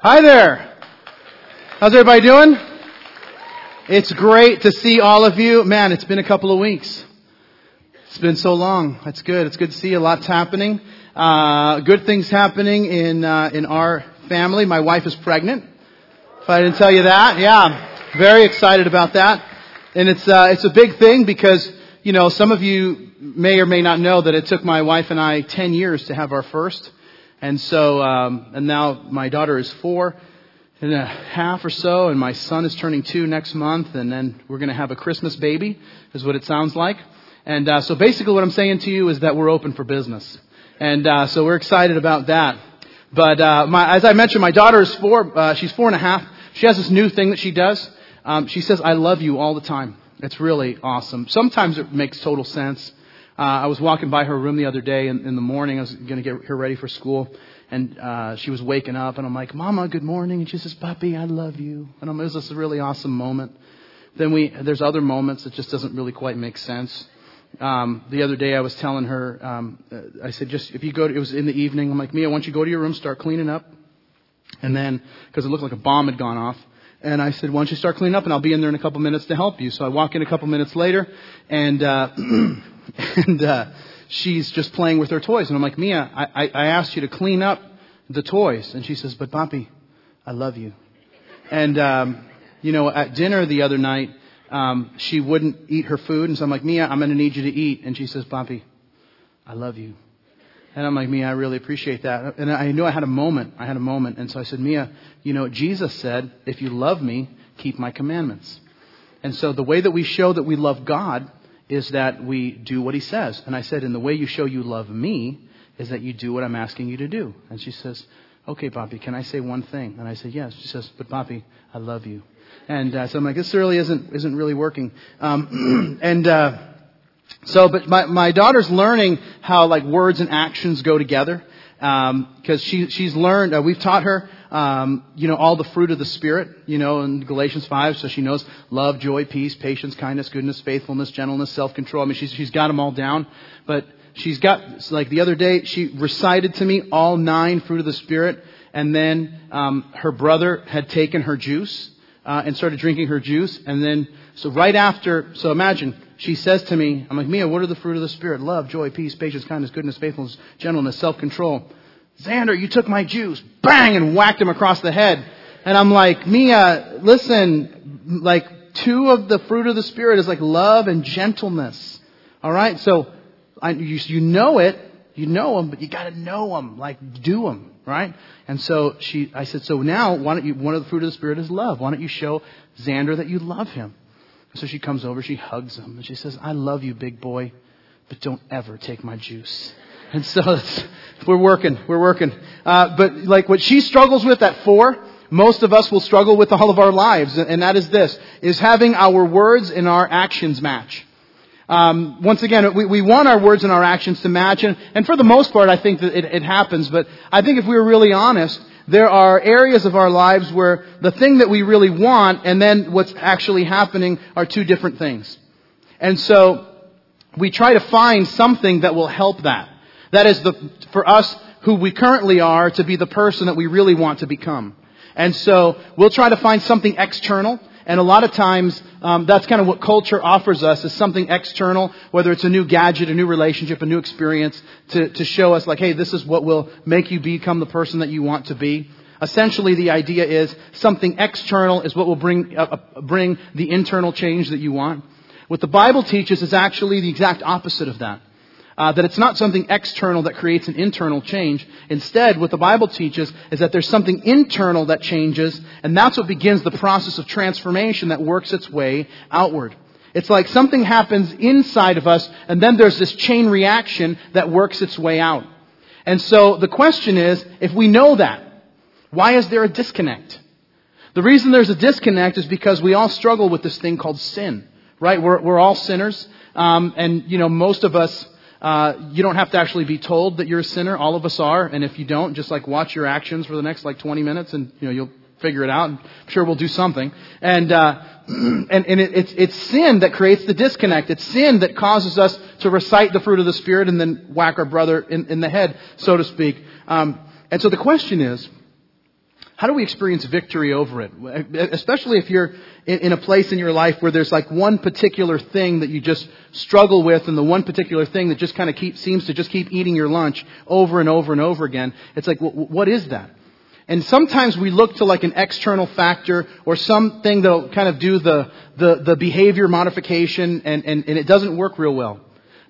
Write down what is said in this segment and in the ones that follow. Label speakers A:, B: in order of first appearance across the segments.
A: Hi there. How's everybody doing? It's great to see all of you. Man, it's been a couple of weeks. It's been so long. That's good. It's good to see a lot's happening. Uh, good things happening in uh, in our family. My wife is pregnant. If I didn't tell you that, yeah, very excited about that. And it's uh, it's a big thing because you know some of you may or may not know that it took my wife and I ten years to have our first. And so, um, and now my daughter is four and a half or so, and my son is turning two next month, and then we're going to have a Christmas baby, is what it sounds like. And uh, so basically, what I'm saying to you is that we're open for business, and uh, so we're excited about that. But uh, my, as I mentioned, my daughter is four. Uh, she's four and a half. She has this new thing that she does. Um, she says, "I love you" all the time. It's really awesome. Sometimes it makes total sense. Uh, I was walking by her room the other day in, in the morning. I was going to get her ready for school, and uh, she was waking up, and I'm like, "Mama, good morning." And she says, "Puppy, I love you." And I'm, it was this really awesome moment. Then we, there's other moments that just doesn't really quite make sense. Um, the other day, I was telling her, um, uh, I said, "Just if you go, to, it was in the evening. I'm like, Mia, why don't you go to your room, start cleaning up, and then because it looked like a bomb had gone off." And I said, why don't you start cleaning up and I'll be in there in a couple minutes to help you. So I walk in a couple minutes later and, uh, and, uh, she's just playing with her toys. And I'm like, Mia, I, I asked you to clean up the toys. And she says, but Poppy, I love you. And, um, you know, at dinner the other night, um, she wouldn't eat her food. And so I'm like, Mia, I'm going to need you to eat. And she says, Poppy, I love you. And I'm like, Mia, I really appreciate that. And I knew I had a moment. I had a moment. And so I said, Mia, you know, Jesus said, if you love me, keep my commandments. And so the way that we show that we love God is that we do what he says. And I said, and the way you show you love me is that you do what I'm asking you to do. And she says, okay, Poppy, can I say one thing? And I said, yes. She says, but Poppy, I love you. And uh, so I'm like, this really isn't, isn't really working. Um, and, uh, so, but my, my daughter's learning how like words and actions go together. Um, cause she, she's learned, uh, we've taught her, um, you know, all the fruit of the Spirit, you know, in Galatians 5, so she knows love, joy, peace, patience, kindness, goodness, faithfulness, gentleness, self-control. I mean, she's, she's got them all down. But she's got, like the other day, she recited to me all nine fruit of the Spirit, and then, um, her brother had taken her juice, uh, and started drinking her juice, and then, so right after, so imagine, she says to me, I'm like, Mia, what are the fruit of the Spirit? Love, joy, peace, patience, kindness, goodness, faithfulness, gentleness, self-control. Xander, you took my juice. Bang! And whacked him across the head. And I'm like, Mia, listen, like two of the fruit of the Spirit is like love and gentleness. Alright? So, I, you, you know it. You know them, but you gotta know them. Like, do them. Right? And so she, I said, so now, why don't you, one of the fruit of the Spirit is love. Why don't you show Xander that you love him? So she comes over, she hugs him, and she says, I love you, big boy, but don't ever take my juice. And so we're working, we're working. Uh, but like what she struggles with at four, most of us will struggle with all of our lives, and that is this, is having our words and our actions match. Um, once again, we, we want our words and our actions to match, and, and for the most part, I think that it, it happens, but I think if we were really honest, there are areas of our lives where the thing that we really want and then what's actually happening are two different things. And so, we try to find something that will help that. That is the, for us who we currently are to be the person that we really want to become. And so, we'll try to find something external and a lot of times, um, that's kind of what culture offers us is something external, whether it's a new gadget, a new relationship, a new experience, to, to show us like, hey, this is what will make you become the person that you want to be. Essentially, the idea is something external is what will bring, uh, uh, bring the internal change that you want. What the Bible teaches is actually the exact opposite of that. Uh, that it's not something external that creates an internal change. Instead, what the Bible teaches is that there's something internal that changes, and that's what begins the process of transformation that works its way outward. It's like something happens inside of us, and then there's this chain reaction that works its way out. And so the question is, if we know that, why is there a disconnect? The reason there's a disconnect is because we all struggle with this thing called sin, right? We're, we're all sinners, um, and you know most of us uh, you don't have to actually be told that you're a sinner. All of us are, and if you don't, just like watch your actions for the next like 20 minutes, and you know you'll figure it out. I'm sure we'll do something. And uh, and, and it, it's it's sin that creates the disconnect. It's sin that causes us to recite the fruit of the spirit and then whack our brother in, in the head, so to speak. Um, and so the question is, how do we experience victory over it? Especially if you're in a place in your life where there's like one particular thing that you just struggle with and the one particular thing that just kind of keep, seems to just keep eating your lunch over and over and over again. It's like, what is that? And sometimes we look to like an external factor or something that'll kind of do the, the, the behavior modification and, and, and, it doesn't work real well.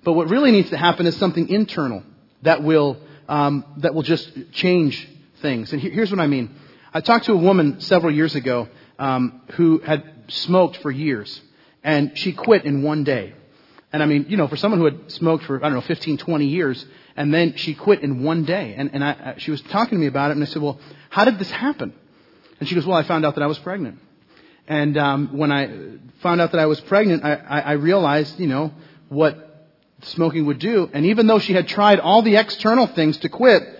A: But what really needs to happen is something internal that will, um, that will just change things. And here's what I mean. I talked to a woman several years ago um, who had smoked for years, and she quit in one day. And I mean, you know, for someone who had smoked for, I don't know, 15, 20 years, and then she quit in one day. And, and I, she was talking to me about it, and I said, well, how did this happen? And she goes, well, I found out that I was pregnant. And um, when I found out that I was pregnant, I, I, I realized, you know, what smoking would do. And even though she had tried all the external things to quit,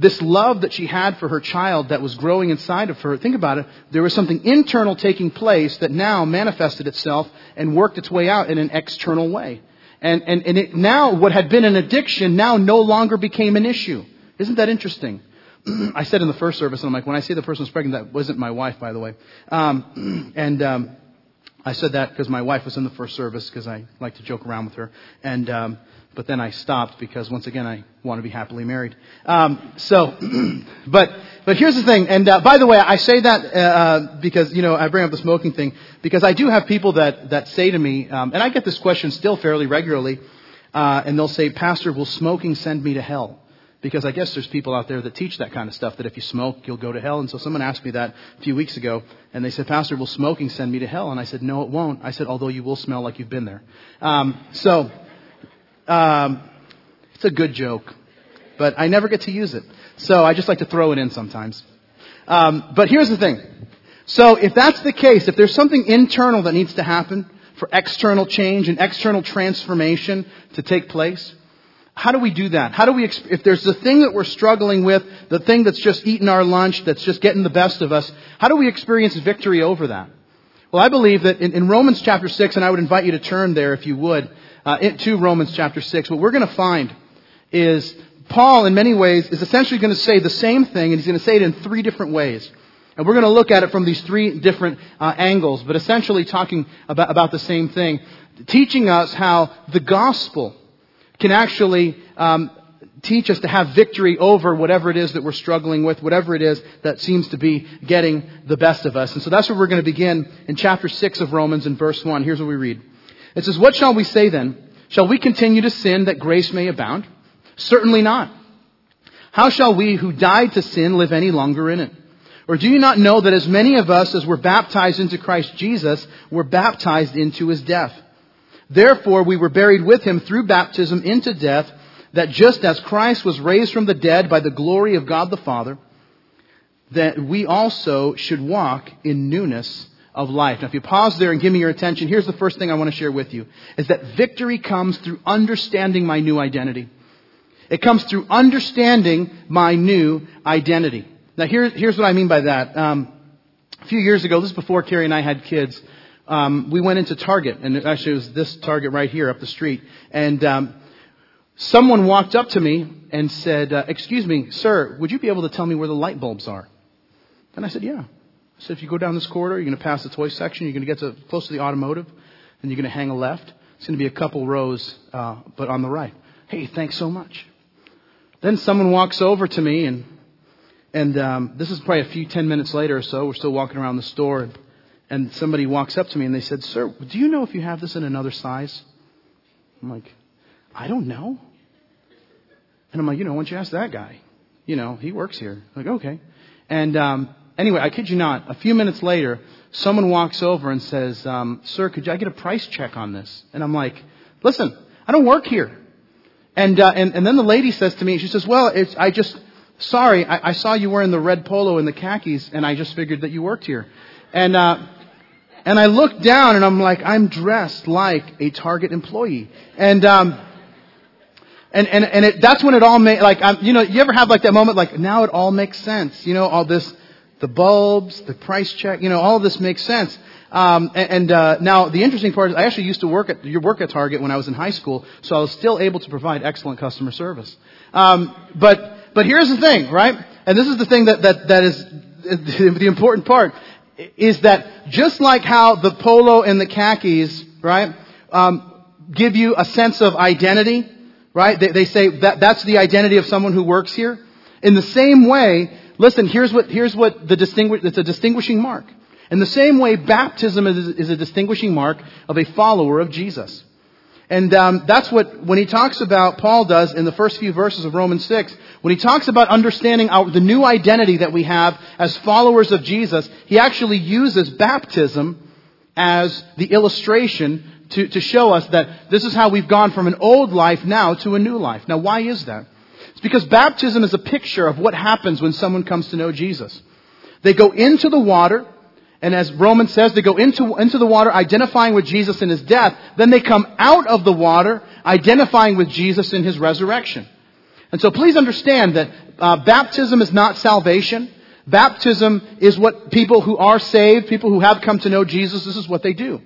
A: this love that she had for her child that was growing inside of her, think about it, there was something internal taking place that now manifested itself and worked its way out in an external way. And, and, and it, now what had been an addiction now no longer became an issue. Isn't that interesting? I said in the first service, and I'm like, when I say the person was pregnant, that wasn't my wife, by the way. Um, and um, I said that because my wife was in the first service because I like to joke around with her. And um, but then I stopped because once again I want to be happily married. Um, so, but but here's the thing. And uh, by the way, I say that uh, uh, because you know I bring up the smoking thing because I do have people that that say to me, um, and I get this question still fairly regularly, uh, and they'll say, "Pastor, will smoking send me to hell?" Because I guess there's people out there that teach that kind of stuff that if you smoke, you'll go to hell. And so someone asked me that a few weeks ago, and they said, Pastor, will smoking send me to hell? And I said, No, it won't. I said, although you will smell like you've been there. Um, so um, it's a good joke, but I never get to use it. So I just like to throw it in sometimes. Um, but here's the thing. So if that's the case, if there's something internal that needs to happen for external change and external transformation to take place, how do we do that? How do we, if there's the thing that we're struggling with, the thing that's just eating our lunch, that's just getting the best of us, how do we experience victory over that? Well, I believe that in, in Romans chapter 6, and I would invite you to turn there if you would, uh, to Romans chapter 6, what we're going to find is Paul, in many ways, is essentially going to say the same thing, and he's going to say it in three different ways. And we're going to look at it from these three different uh, angles, but essentially talking about, about the same thing, teaching us how the gospel can actually um, teach us to have victory over whatever it is that we're struggling with, whatever it is that seems to be getting the best of us. And so that's where we're going to begin in chapter 6 of Romans in verse 1. Here's what we read. It says, What shall we say then? Shall we continue to sin that grace may abound? Certainly not. How shall we who died to sin live any longer in it? Or do you not know that as many of us as were baptized into Christ Jesus were baptized into his death? Therefore we were buried with him through baptism into death, that just as Christ was raised from the dead by the glory of God the Father, that we also should walk in newness of life. Now, if you pause there and give me your attention, here's the first thing I want to share with you is that victory comes through understanding my new identity. It comes through understanding my new identity. Now, here, here's what I mean by that. Um, a few years ago, this is before Carrie and I had kids, um, we went into Target, and actually it was this Target right here up the street, and um, someone walked up to me and said, uh, "Excuse me, sir, would you be able to tell me where the light bulbs are?" And I said, "Yeah." So if you go down this corridor, you're going to pass the toy section, you're going to get to close to the automotive, and you're going to hang a left. It's going to be a couple rows, uh, but on the right. Hey, thanks so much. Then someone walks over to me, and and um, this is probably a few ten minutes later or so. We're still walking around the store, and, and somebody walks up to me and they said, "Sir, do you know if you have this in another size?" I'm like, "I don't know." And I'm like, "You know, why don't you ask that guy? You know, he works here." I'm like, okay. And um, Anyway, I kid you not, a few minutes later, someone walks over and says, um, Sir, could I get a price check on this? And I'm like, Listen, I don't work here. And, uh, and, and then the lady says to me, she says, Well, it's, I just, sorry, I, I saw you wearing the red polo and the khakis, and I just figured that you worked here. And, uh, and I look down and I'm like, I'm dressed like a Target employee. And, um, and, and, and it, that's when it all made, like, um, you know, you ever have like that moment, like, now it all makes sense. You know, all this, the bulbs, the price check, you know, all of this makes sense. Um, and, and uh, now the interesting part is I actually used to work at your work at Target when I was in high school, so I was still able to provide excellent customer service. Um, but but here's the thing, right? And this is the thing that that that is the important part is that just like how the polo and the khakis, right, um, give you a sense of identity, right? They, they say that that's the identity of someone who works here. In the same way, listen, here's what, here's what the distinguish, it's a distinguishing mark. In the same way, baptism is, is a distinguishing mark of a follower of Jesus. And um, that's what, when he talks about, Paul does in the first few verses of Romans 6, when he talks about understanding our, the new identity that we have as followers of Jesus, he actually uses baptism as the illustration to, to show us that this is how we've gone from an old life now to a new life. Now, why is that? It's because baptism is a picture of what happens when someone comes to know Jesus. They go into the water, and as Romans says, they go into, into the water identifying with Jesus in his death. Then they come out of the water identifying with Jesus in his resurrection. And so please understand that uh, baptism is not salvation. Baptism is what people who are saved, people who have come to know Jesus, this is what they do.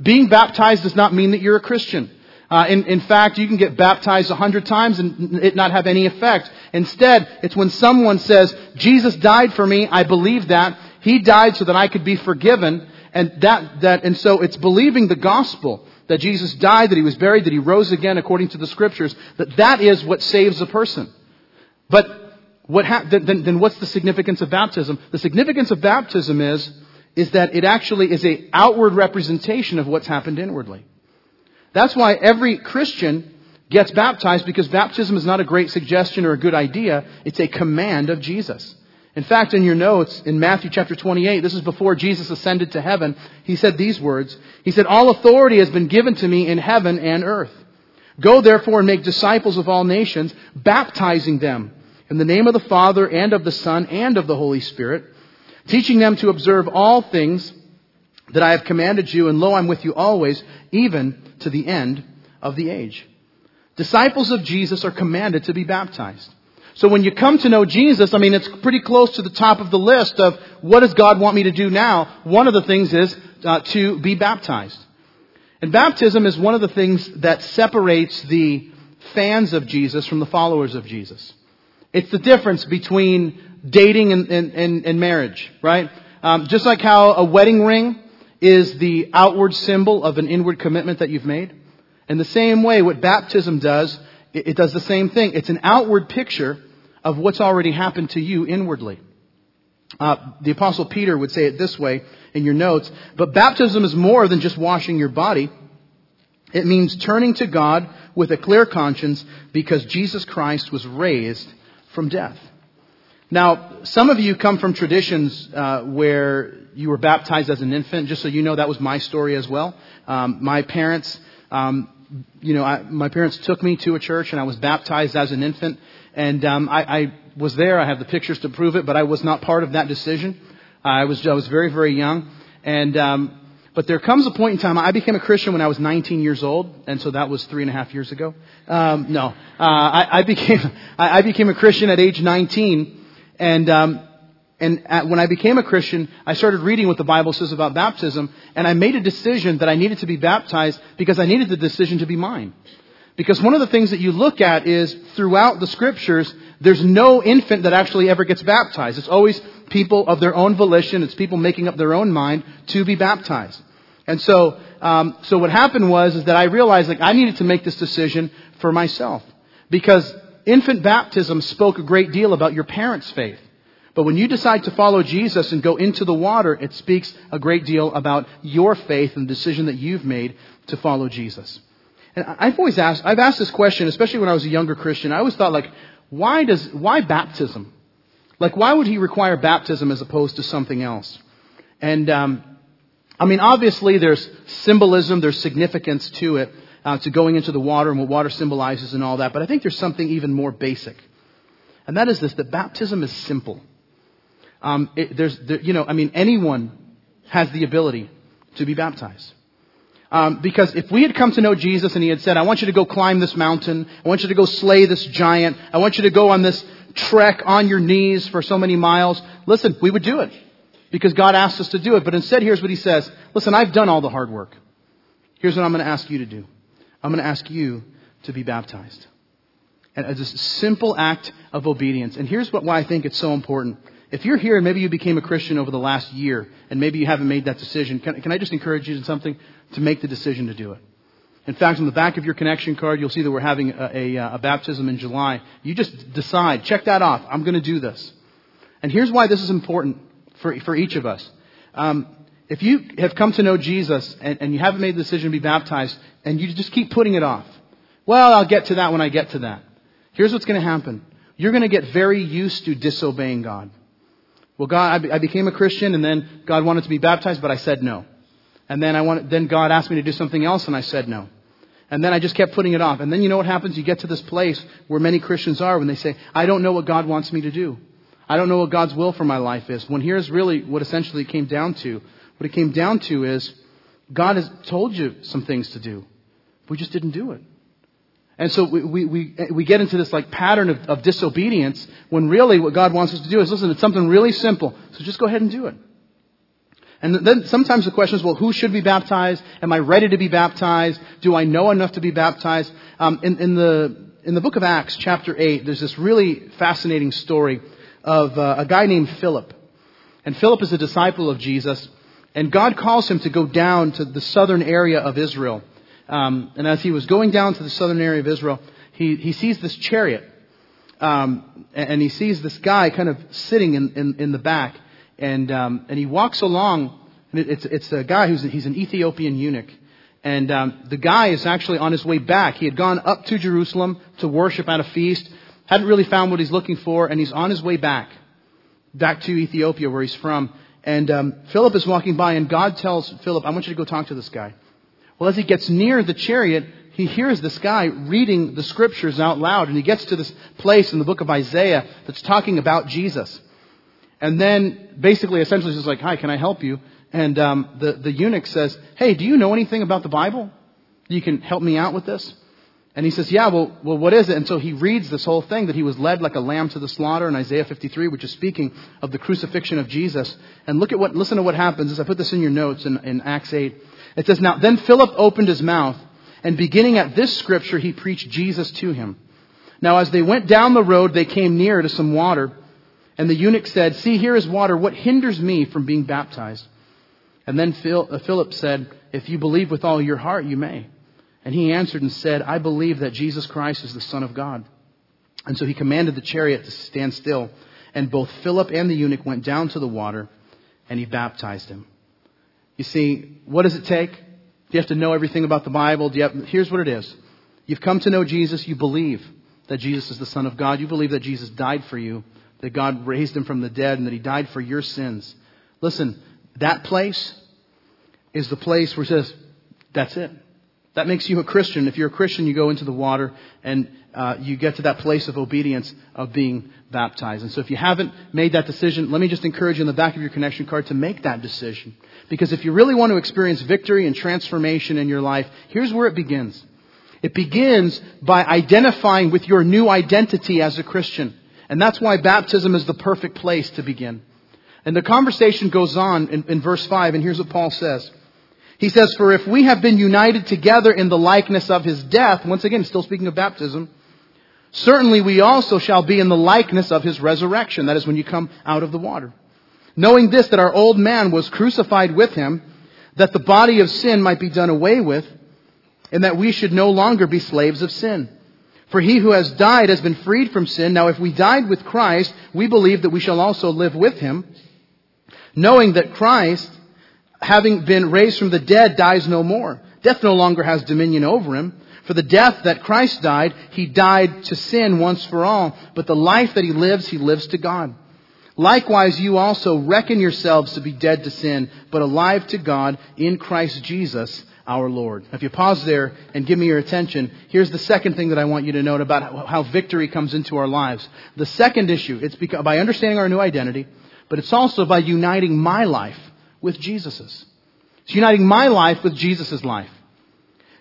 A: Being baptized does not mean that you're a Christian. Uh, in, in fact, you can get baptized a hundred times and it not have any effect. Instead, it's when someone says, Jesus died for me, I believe that. He died so that I could be forgiven. And that, that, and so it's believing the gospel that Jesus died, that he was buried, that he rose again according to the scriptures, that that is what saves a person. But what ha- then, then what's the significance of baptism? The significance of baptism is, is that it actually is a outward representation of what's happened inwardly. That's why every Christian gets baptized because baptism is not a great suggestion or a good idea. It's a command of Jesus. In fact, in your notes, in Matthew chapter 28, this is before Jesus ascended to heaven, he said these words. He said, All authority has been given to me in heaven and earth. Go therefore and make disciples of all nations, baptizing them in the name of the Father and of the Son and of the Holy Spirit, teaching them to observe all things that I have commanded you, and lo, I'm with you always, even to the end of the age. Disciples of Jesus are commanded to be baptized. So when you come to know Jesus, I mean, it's pretty close to the top of the list of what does God want me to do now? One of the things is uh, to be baptized. And baptism is one of the things that separates the fans of Jesus from the followers of Jesus. It's the difference between dating and, and, and marriage, right? Um, just like how a wedding ring is the outward symbol of an inward commitment that you've made. In the same way, what baptism does it, does the same thing. It's an outward picture of what's already happened to you inwardly. Uh, the apostle Peter would say it this way in your notes, but baptism is more than just washing your body. It means turning to God with a clear conscience because Jesus Christ was raised from death. Now, some of you come from traditions uh, where you were baptized as an infant. Just so you know, that was my story as well. Um, my parents um, you know, I, my parents took me to a church and I was baptized as an infant. And um, I, I was there. I have the pictures to prove it, but I was not part of that decision. I was I was very very young, and um, but there comes a point in time. I became a Christian when I was 19 years old, and so that was three and a half years ago. Um, no, uh, I, I became I, I became a Christian at age 19, and um, and at, when I became a Christian, I started reading what the Bible says about baptism, and I made a decision that I needed to be baptized because I needed the decision to be mine. Because one of the things that you look at is throughout the scriptures, there's no infant that actually ever gets baptized. It's always people of their own volition. It's people making up their own mind to be baptized. And so, um, so what happened was is that I realized like I needed to make this decision for myself because infant baptism spoke a great deal about your parents' faith. But when you decide to follow Jesus and go into the water, it speaks a great deal about your faith and the decision that you've made to follow Jesus. And I've always asked, I've asked this question, especially when I was a younger Christian. I always thought like, why does, why baptism? Like, why would he require baptism as opposed to something else? And, um, I mean, obviously there's symbolism, there's significance to it, uh, to going into the water and what water symbolizes and all that. But I think there's something even more basic. And that is this, that baptism is simple. Um, it, there's, there, you know, I mean, anyone has the ability to be baptized. Um, because if we had come to know Jesus and he had said, I want you to go climb this mountain, I want you to go slay this giant, I want you to go on this trek on your knees for so many miles, listen, we would do it. Because God asked us to do it. But instead, here's what he says. Listen, I've done all the hard work. Here's what I'm going to ask you to do. I'm going to ask you to be baptized. And as a simple act of obedience. And here's what, why I think it's so important If you're here and maybe you became a Christian over the last year and maybe you haven't made that decision, can, can I just encourage you in something? To make the decision to do it. In fact, on the back of your connection card, you'll see that we're having a, a, a baptism in July. You just decide, check that off. I'm going to do this. And here's why this is important for, for each of us. Um, if you have come to know Jesus and, and you haven't made the decision to be baptized and you just keep putting it off, well, I'll get to that when I get to that. Here's what's going to happen. You're going to get very used to disobeying God. Well, God, I became a Christian and then God wanted to be baptized, but I said no. And then I wanted, then God asked me to do something else and I said no. And then I just kept putting it off. And then you know what happens? You get to this place where many Christians are when they say, I don't know what God wants me to do. I don't know what God's will for my life is. When here's really what essentially it came down to. What it came down to is God has told you some things to do. We just didn't do it. And so we, we, we, get into this like pattern of, of disobedience when really what God wants us to do is listen, it's something really simple. So just go ahead and do it. And then sometimes the question is, well, who should be baptized? Am I ready to be baptized? Do I know enough to be baptized? Um, in, in, the in the book of Acts, chapter eight, there's this really fascinating story of uh, a guy named Philip. And Philip is a disciple of Jesus, and God calls him to go down to the southern area of Israel. Um, and as he was going down to the southern area of Israel, he, he sees this chariot. Um, and he sees this guy kind of sitting in, in, in the back. And, um, and he walks along, and it, it's, it's a guy who's he's an Ethiopian eunuch. And um, the guy is actually on his way back. He had gone up to Jerusalem to worship at a feast, hadn't really found what he's looking for, and he's on his way back, back to Ethiopia where he's from. And um, Philip is walking by, and God tells Philip, I want you to go talk to this guy. Well, as he gets near the chariot, he hears this guy reading the scriptures out loud, and he gets to this place in the book of Isaiah that's talking about Jesus. And then basically, essentially, he's like, Hi, can I help you? And um, the, the eunuch says, Hey, do you know anything about the Bible? You can help me out with this? And he says, Yeah, well, well, what is it? And so he reads this whole thing that he was led like a lamb to the slaughter in Isaiah 53, which is speaking of the crucifixion of Jesus. And look at what, listen to what happens as I put this in your notes in, in Acts 8. It says, Now, then Philip opened his mouth, and beginning at this scripture, he preached Jesus to him. Now, as they went down the road, they came near to some water. And the eunuch said, See, here is water. What hinders me from being baptized? And then uh, Philip said, If you believe with all your heart, you may. And he answered and said, I believe that Jesus Christ is the Son of God. And so he commanded the chariot to stand still. And both Philip and the eunuch went down to the water, and he baptized him. You see, what does it take? Do you have to know everything about the Bible? Do you have, here's what it is. You've come to know Jesus. You believe that Jesus is the Son of God. You believe that Jesus died for you that God raised him from the dead and that he died for your sins. Listen, that place is the place where it says, that's it. That makes you a Christian. If you're a Christian, you go into the water and uh, you get to that place of obedience of being baptized. And so if you haven't made that decision, let me just encourage you in the back of your connection card to make that decision. Because if you really want to experience victory and transformation in your life, here's where it begins. It begins by identifying with your new identity as a Christian. And that's why baptism is the perfect place to begin. And the conversation goes on in, in, verse 5, and here's what Paul says. He says, For if we have been united together in the likeness of his death, once again, still speaking of baptism, certainly we also shall be in the likeness of his resurrection. That is when you come out of the water. Knowing this, that our old man was crucified with him, that the body of sin might be done away with, and that we should no longer be slaves of sin. For he who has died has been freed from sin. Now if we died with Christ, we believe that we shall also live with him, knowing that Christ, having been raised from the dead, dies no more. Death no longer has dominion over him. For the death that Christ died, he died to sin once for all. But the life that he lives, he lives to God. Likewise, you also reckon yourselves to be dead to sin, but alive to God in Christ Jesus our Lord. If you pause there and give me your attention, here's the second thing that I want you to note about how victory comes into our lives. The second issue, it's by understanding our new identity, but it's also by uniting my life with Jesus's. It's uniting my life with Jesus's life.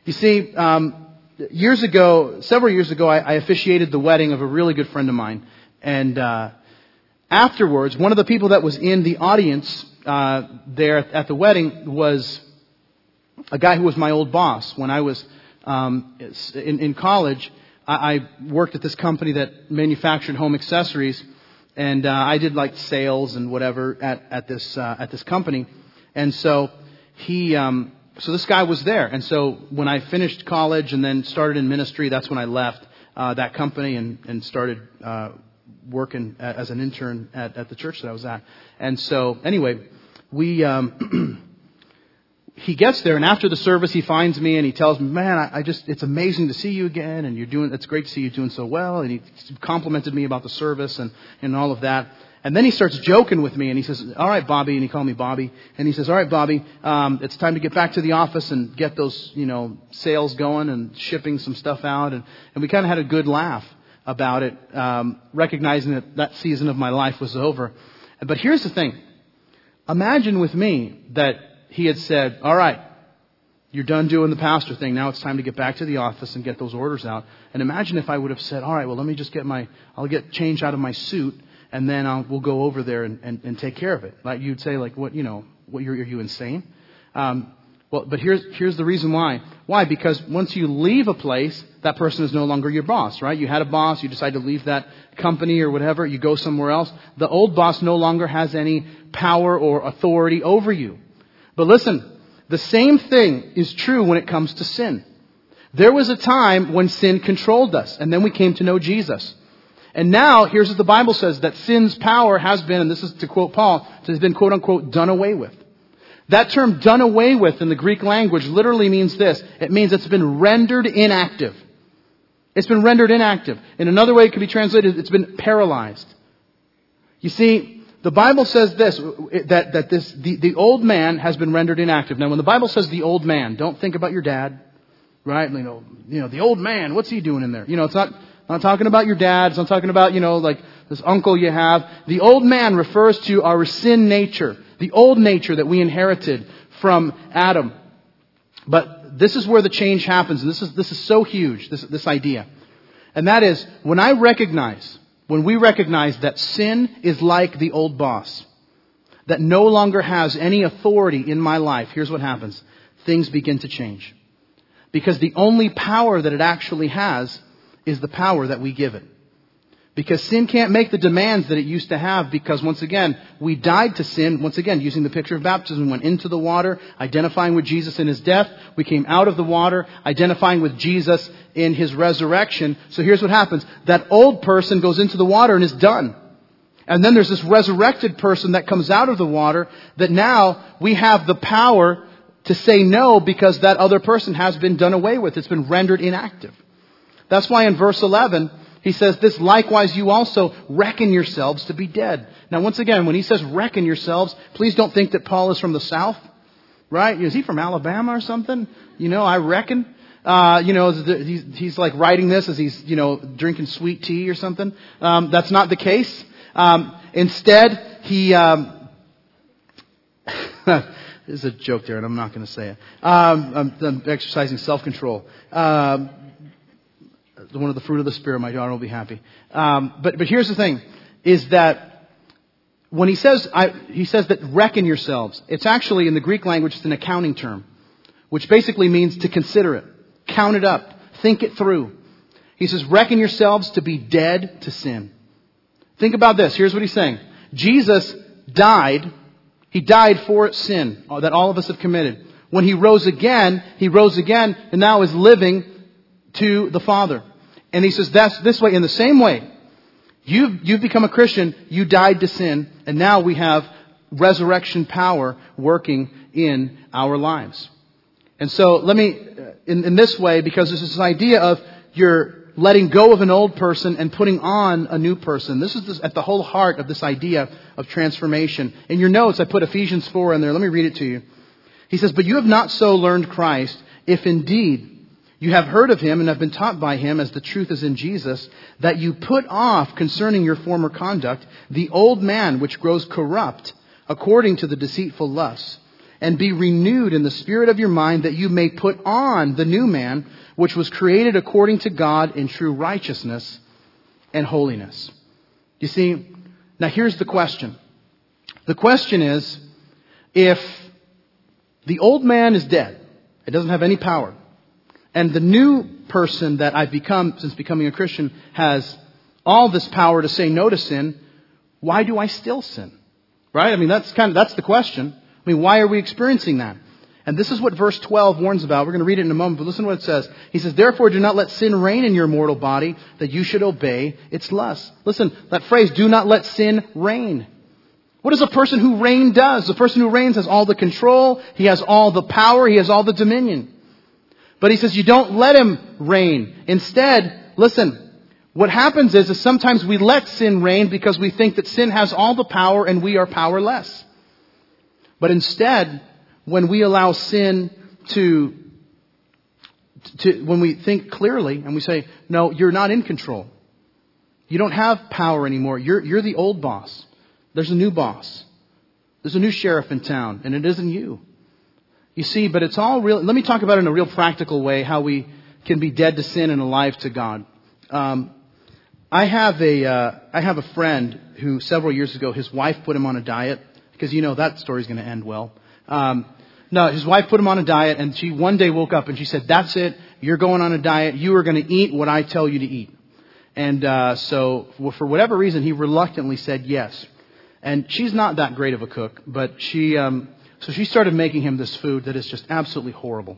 A: You see, um, years ago, several years ago, I, I, officiated the wedding of a really good friend of mine, and uh, afterwards, one of the people that was in the audience uh, there at the wedding was a guy who was my old boss when I was um, in, in college. I, I worked at this company that manufactured home accessories, and uh, I did like sales and whatever at at this uh, at this company, and so he um, so this guy was there, and so when I finished college and then started in ministry, that's when I left uh, that company and and started uh, working as an intern at at the church that I was at, and so anyway, we. Um, he gets there, and after the service, he finds me and he tells me, "Man, I, I just it's amazing to see you again, and you're doing. It's great to see you doing so well." And he complimented me about the service and and all of that. And then he starts joking with me, and he says, "All right, Bobby," and he called me Bobby, and he says, "All right, Bobby, um, it's time to get back to the office and get those you know sales going and shipping some stuff out." And and we kind of had a good laugh about it, um, recognizing that that season of my life was over. But here's the thing: imagine with me that he had said, All right, you're done doing the pastor thing. Now it's time to get back to the office and get those orders out. And imagine if I would have said, All right, well, let me just get my, I'll get change out of my suit and then I'll, we'll go over there and, and, and take care of it. Like you'd say, like, what, you know, what, you're, are you insane? Um, well, but here's, here's the reason why. Why? Because once you leave a place, that person is no longer your boss, right? You had a boss, you decide to leave that company or whatever, you go somewhere else. The old boss no longer has any power or authority over you. But listen, the same thing is true when it comes to sin. There was a time when sin controlled us, and then we came to know Jesus. And now, here's what the Bible says, that sin's power has been, and this is to quote Paul, has been quote unquote done away with. That term done away with in the Greek language literally means this. It means it's been rendered inactive. It's been rendered inactive. In another way, it could be translated, it's been paralyzed. You see, the Bible says this, that, that this, the, the old man has been rendered inactive. Now, when the Bible says the old man, don't think about your dad, right? You know, you know, the old man, what's he doing in there? You know, it's not, not talking about your dad. It's not talking about, you know, like this uncle you have. The old man refers to our sin nature, the old nature that we inherited from Adam. But this is where the change happens, and this is, this is so huge, this, this idea. And that is, when I recognize when we recognize that sin is like the old boss, that no longer has any authority in my life, here's what happens. Things begin to change. Because the only power that it actually has is the power that we give it. Because sin can't make the demands that it used to have because once again, we died to sin. Once again, using the picture of baptism, went into the water, identifying with Jesus in his death. We came out of the water, identifying with Jesus in his resurrection. So here's what happens. That old person goes into the water and is done. And then there's this resurrected person that comes out of the water that now we have the power to say no because that other person has been done away with. It's been rendered inactive. That's why in verse 11, he says, This likewise you also reckon yourselves to be dead. Now, once again, when he says reckon yourselves, please don't think that Paul is from the South, right? Is he from Alabama or something? You know, I reckon. Uh, you know, he's, like writing this as he's, you know, drinking sweet tea or something. Um, that's not the case. Um, instead, he, um, there's a joke there, and I'm not going to say it. Um, I'm, I'm, exercising self-control. Um, one of the fruit of the Spirit, my daughter will be happy. Um, but, but here's the thing, is that when he says, I, he says that reckon yourselves, it's actually in the Greek language, it's an accounting term, which basically means to consider it, count it up, think it through. He says, reckon yourselves to be dead to sin. Think about this. Here's what he's saying. Jesus died. He died for sin that all of us have committed. When he rose again, he rose again and now is living to the Father. And he says that's this way, in the same way. You've, you've become a Christian, you died to sin, and now we have resurrection power working in our lives. And so let me, uh, in, in this way, because this is an idea of you're letting go of an old person and putting on a new person. This is at the whole heart of this idea of transformation. In your notes, I put Ephesians 4 in there. Let me read it to you. He says, But you have not so learned Christ, if indeed you have heard of him and have been taught by him, as the truth is in Jesus, that you put off concerning your former conduct the old man which grows corrupt according to the deceitful lusts, and be renewed in the spirit of your mind that you may put on the new man which was created according to God in true righteousness and holiness. You see, now here's the question. The question is, if the old man is dead, it doesn't have any power, and the new person that I've become since becoming a Christian has all this power to say no to sin. why do I still sin? Right? I mean, that's kind of, that's the question. I mean, why are we experiencing that? And this is what verse 12 warns about. We're going to read it in a moment, but listen to what it says. He says, Therefore do not let sin reign in your mortal body, that you should obey its lusts. Listen, that phrase, do not let sin reign. What does a person who reigns does? The person who reigns has all the control, he has all the power, he has all the dominion. But he says you don't let him reign. Instead, listen, what happens is, is sometimes we let sin reign because we think that sin has all the power and we are powerless. But instead, when we allow sin to, to, when we think clearly and we say, no, you're not in control. You don't have power anymore. You're, you're the old boss. There's a new boss. There's a new sheriff in town, and it isn't you. You see, but it's all real. Let me talk about in a real practical way how we can be dead to sin and alive to God. Um, I have a uh, I have a friend who several years ago his wife put him on a diet because you know that story's going to end well. Um, no, his wife put him on a diet, and she one day woke up and she said, "That's it. You're going on a diet. You are going to eat what I tell you to eat." And uh, so, for whatever reason, he reluctantly said yes. And she's not that great of a cook, but she, um, so she started making him this food that is just absolutely horrible.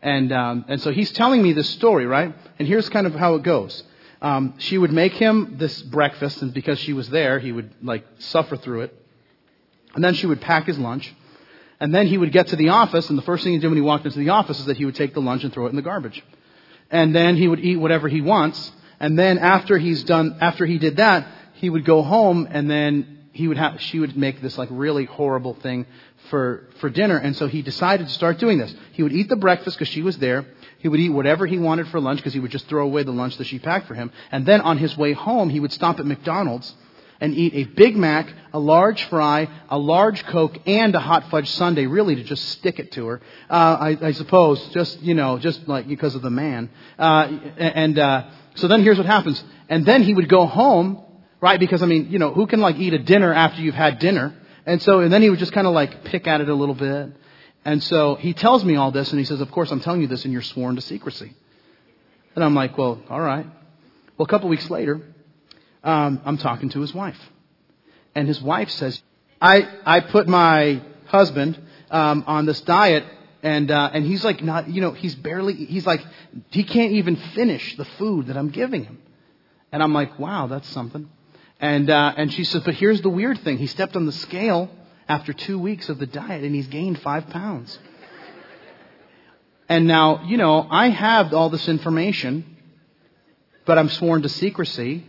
A: And, um, and so he's telling me this story, right? And here's kind of how it goes. Um, she would make him this breakfast, and because she was there, he would like suffer through it. And then she would pack his lunch. And then he would get to the office, and the first thing he'd do when he walked into the office is that he would take the lunch and throw it in the garbage. And then he would eat whatever he wants. And then after he's done, after he did that, he would go home and then he would have, she would make this like really horrible thing for, for dinner. And so he decided to start doing this. He would eat the breakfast because she was there. He would eat whatever he wanted for lunch because he would just throw away the lunch that she packed for him. And then on his way home, he would stop at McDonald's and eat a Big Mac, a large fry, a large Coke, and a hot fudge sundae, really to just stick it to her. Uh, I, I suppose, just, you know, just like because of the man. Uh, and, uh, so then here's what happens. And then he would go home right? Because I mean, you know, who can like eat a dinner after you've had dinner? And so, and then he would just kind of like pick at it a little bit. And so he tells me all this and he says, of course I'm telling you this and you're sworn to secrecy. And I'm like, well, all right. Well, a couple weeks later, um, I'm talking to his wife. And his wife says, I, I put my husband, um, on this diet and, uh, and he's like not, you know, he's barely, he's like, he can't even finish the food that I'm giving him. And I'm like, wow, that's something. And, uh, and she says, but here's the weird thing. He stepped on the scale after two weeks of the diet and he's gained five pounds. And now, you know, I have all this information, but I'm sworn to secrecy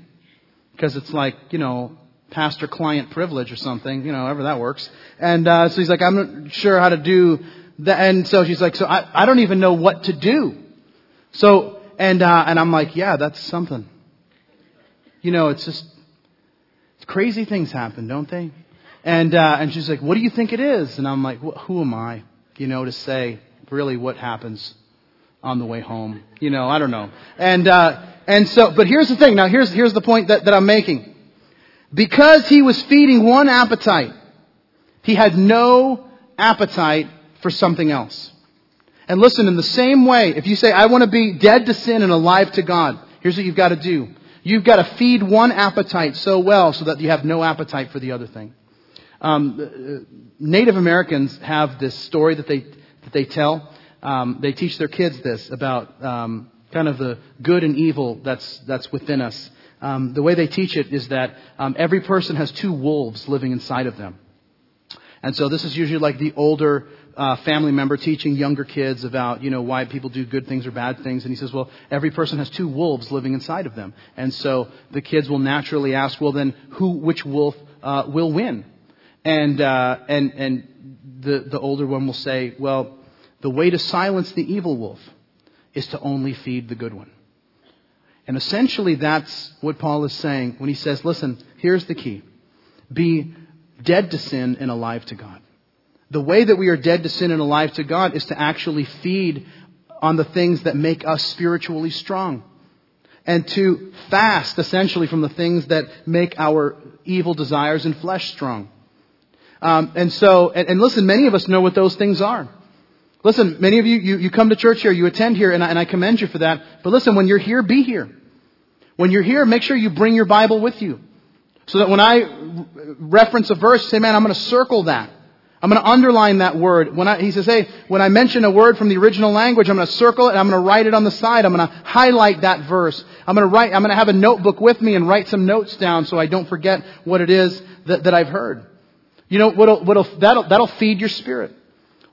A: because it's like, you know, pastor client privilege or something, you know, however that works. And uh, so he's like, I'm not sure how to do that. And so she's like, so I, I don't even know what to do. So, and, uh, and I'm like, yeah, that's something. You know, it's just Crazy things happen, don't they? And, uh, and she's like, what do you think it is? And I'm like, who am I, you know, to say really what happens on the way home? You know, I don't know. And, uh, and so, but here's the thing. Now here's, here's the point that, that I'm making. Because he was feeding one appetite, he had no appetite for something else. And listen, in the same way, if you say, I want to be dead to sin and alive to God, here's what you've got to do. You've got to feed one appetite so well so that you have no appetite for the other thing. Um, uh, Native Americans have this story that they that they tell. Um, they teach their kids this about um, kind of the good and evil that's that's within us. Um, the way they teach it is that um, every person has two wolves living inside of them. And so this is usually like the older uh, family member teaching younger kids about, you know, why people do good things or bad things. And he says, well, every person has two wolves living inside of them. And so the kids will naturally ask, well, then who, which wolf uh, will win? And, uh, and, and the, the older one will say, well, the way to silence the evil wolf is to only feed the good one. And essentially that's what Paul is saying when he says, listen, here's the key. Be dead to sin and alive to God. The way that we are dead to sin and alive to God is to actually feed on the things that make us spiritually strong. And to fast, essentially, from the things that make our evil desires and flesh strong. Um, and so, and, and, listen, many of us know what those things are. Listen, many of you, you, you come to church here, you attend here, and I, and I commend you for that. But listen, when you're here, be here. When you're here, make sure you bring your Bible with you. So that when I reference a verse, say, man, I'm going to circle that. I'm going to underline that word. When I, he says, hey, when I mention a word from the original language, I'm going to circle it I'm going to write it on the side. I'm going to highlight that verse. I'm going to write, I'm going to have a notebook with me and write some notes down so I don't forget what it is that, that I've heard. You know, what'll, what'll, that'll, that'll feed your spirit.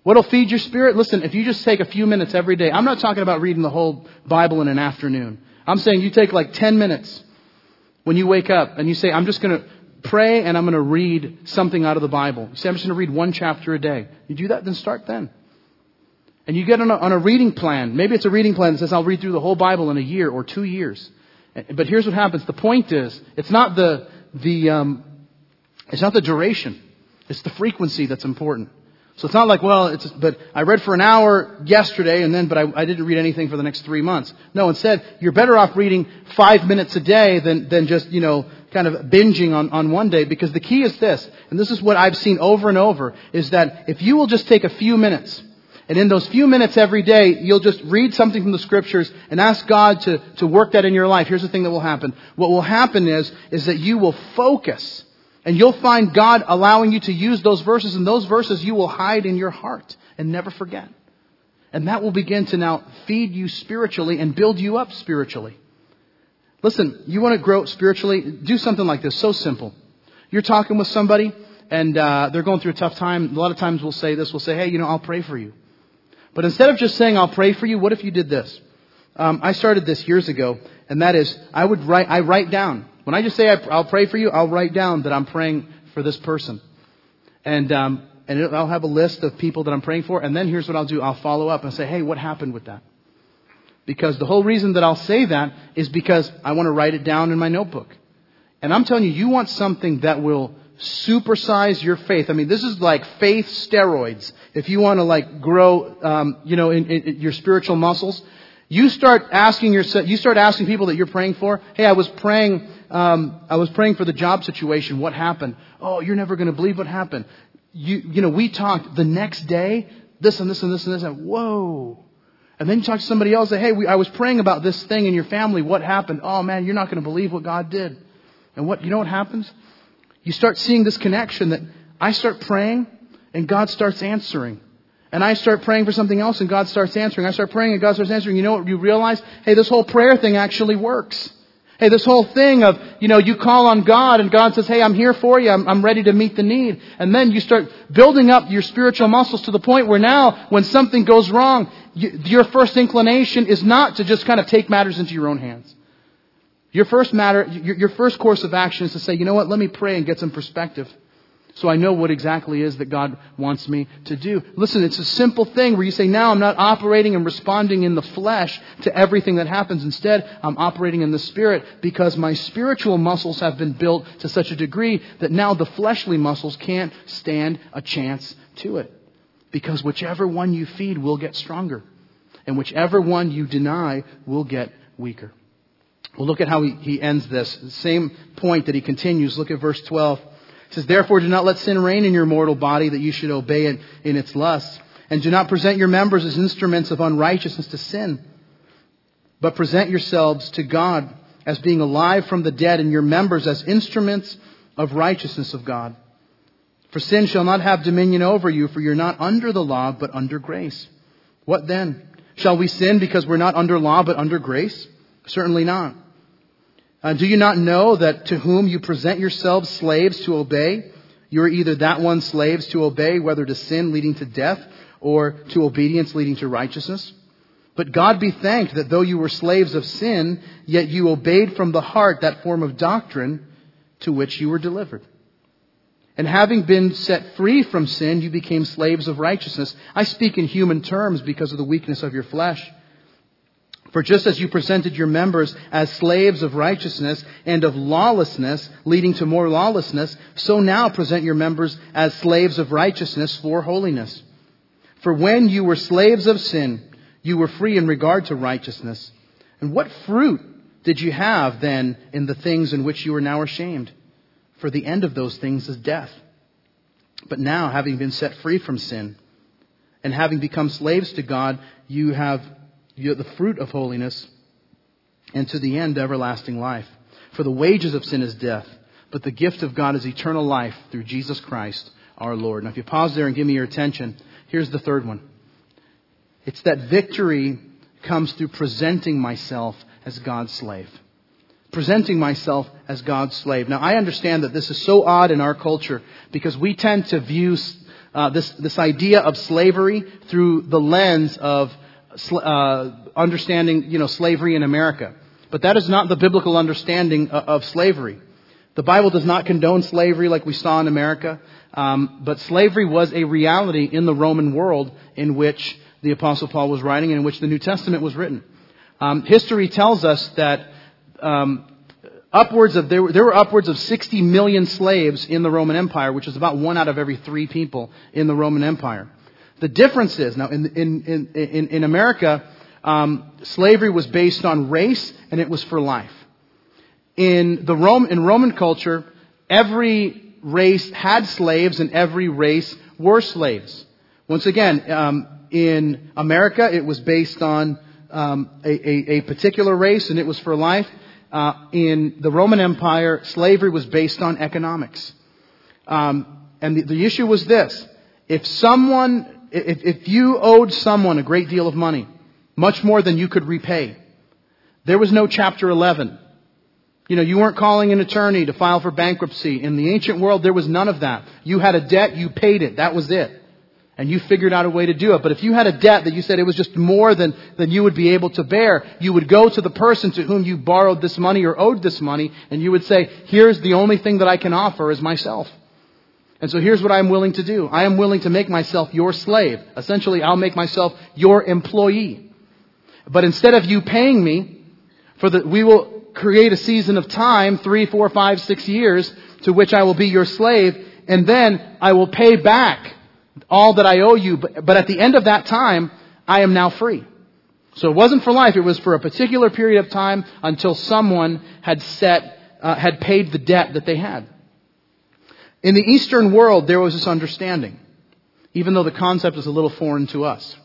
A: What'll feed your spirit? Listen, if you just take a few minutes every day, I'm not talking about reading the whole Bible in an afternoon. I'm saying you take like 10 minutes when you wake up and you say, I'm just going to pray and I'm going to read something out of the Bible. You say, I'm just going to read one chapter a day. You do that, then start then. And you get on a, on a reading plan. Maybe it's a reading plan that says, I'll read through the whole Bible in a year or two years. But here's what happens. The point is, it's not the, the, um, it's not the duration. It's the frequency that's important. So it's not like, well, it's, but I read for an hour yesterday and then, but I, I didn't read anything for the next three months. No, instead, you're better off reading five minutes a day than, than just, you know, kind of binging on, on one day because the key is this, and this is what I've seen over and over, is that if you will just take a few minutes, and in those few minutes every day, you'll just read something from the scriptures and ask God to, to work that in your life. Here's the thing that will happen. What will happen is, is that you will focus and you'll find God allowing you to use those verses and those verses you will hide in your heart and never forget. And that will begin to now feed you spiritually and build you up spiritually. Listen, you want to grow spiritually? Do something like this. So simple. You're talking with somebody and uh, they're going through a tough time. A lot of times we'll say this. We'll say, hey, you know, I'll pray for you. But instead of just saying, I'll pray for you, what if you did this? Um, I started this years ago, and that is, I would write, I write down. When I just say I'll pray for you, I'll write down that I'm praying for this person. And, um, and I'll have a list of people that I'm praying for, and then here's what I'll do. I'll follow up and say, hey, what happened with that? Because the whole reason that I'll say that is because I want to write it down in my notebook. And I'm telling you, you want something that will supersize your faith. I mean, this is like faith steroids. If you want to like grow, um, you know, in, in, in your spiritual muscles, you start asking yourself, you start asking people that you're praying for, hey, I was praying, um, I was praying for the job situation. What happened? Oh, you're never going to believe what happened. You, you know, we talked the next day, this and this and this and this, and whoa. And then you talk to somebody else, say, hey, we, I was praying about this thing in your family. What happened? Oh man, you're not going to believe what God did. And what, you know what happens? You start seeing this connection that I start praying and God starts answering. And I start praying for something else and God starts answering. I start praying and God starts answering. You know what you realize? Hey, this whole prayer thing actually works. Hey, this whole thing of, you know, you call on God and God says, hey, I'm here for you. I'm, I'm ready to meet the need. And then you start building up your spiritual muscles to the point where now, when something goes wrong, you, your first inclination is not to just kind of take matters into your own hands. Your first matter, your, your first course of action is to say, you know what, let me pray and get some perspective. So I know what exactly is that God wants me to do. Listen, it's a simple thing where you say, now I'm not operating and responding in the flesh to everything that happens. Instead, I'm operating in the spirit because my spiritual muscles have been built to such a degree that now the fleshly muscles can't stand a chance to it. Because whichever one you feed will get stronger. And whichever one you deny will get weaker. Well, look at how he, he ends this. The same point that he continues. Look at verse 12. It says, Therefore do not let sin reign in your mortal body that you should obey it in its lusts. And do not present your members as instruments of unrighteousness to sin. But present yourselves to God as being alive from the dead and your members as instruments of righteousness of God. For sin shall not have dominion over you, for you're not under the law, but under grace. What then? Shall we sin because we're not under law, but under grace? Certainly not. Uh, do you not know that to whom you present yourselves slaves to obey, you are either that one slaves to obey, whether to sin leading to death or to obedience leading to righteousness? But God be thanked that though you were slaves of sin, yet you obeyed from the heart that form of doctrine to which you were delivered. And having been set free from sin, you became slaves of righteousness. I speak in human terms because of the weakness of your flesh. For just as you presented your members as slaves of righteousness and of lawlessness, leading to more lawlessness, so now present your members as slaves of righteousness for holiness. For when you were slaves of sin, you were free in regard to righteousness. And what fruit did you have then in the things in which you are now ashamed? For the end of those things is death. But now, having been set free from sin, and having become slaves to God, you have the fruit of holiness, and to the end, everlasting life. For the wages of sin is death, but the gift of God is eternal life through Jesus Christ our Lord. Now, if you pause there and give me your attention, here's the third one. It's that victory comes through presenting myself as God's slave. Presenting myself as God's slave. Now, I understand that this is so odd in our culture because we tend to view uh, this, this idea of slavery through the lens of uh, understanding, you know, slavery in America. But that is not the biblical understanding of, of slavery. The Bible does not condone slavery like we saw in America, um, but slavery was a reality in the Roman world in which the Apostle Paul was writing and in which the New Testament was written. Um, history tells us that um, upwards of there were, there were upwards of 60 million slaves in the Roman Empire, which is about one out of every three people in the Roman Empire. The difference is now in in in in, America, um, slavery was based on race and it was for life. In the Rome in Roman culture, every race had slaves and every race were slaves. Once again, um, in America, it was based on um, a, a, a, particular race and it was for life. Uh, in the Roman Empire, slavery was based on economics. Um, and the, the issue was this. If someone if, if you owed someone a great deal of money, much more than you could repay, there was no chapter 11. You know, you weren't calling an attorney to file for bankruptcy. In the ancient world, there was none of that. You had a debt, you paid it. That was it. And you figured out a way to do it. But if you had a debt that you said it was just more than, than you would be able to bear, you would go to the person to whom you borrowed this money or owed this money, and you would say, here's the only thing that I can offer is myself. And so here's what I'm willing to do. I am willing to make myself your slave. Essentially, I'll make myself your employee. But instead of you paying me, for the, we will create a season of time, three, four, five, six years, to which I will be your slave, and then I will pay back all that I owe you. But, but at the end of that time, I am now free. So it wasn't for life, it was for a particular period of time until someone had set, uh, had paid the debt that they had. In the Eastern world, there was this understanding, even though the concept is a little foreign to us.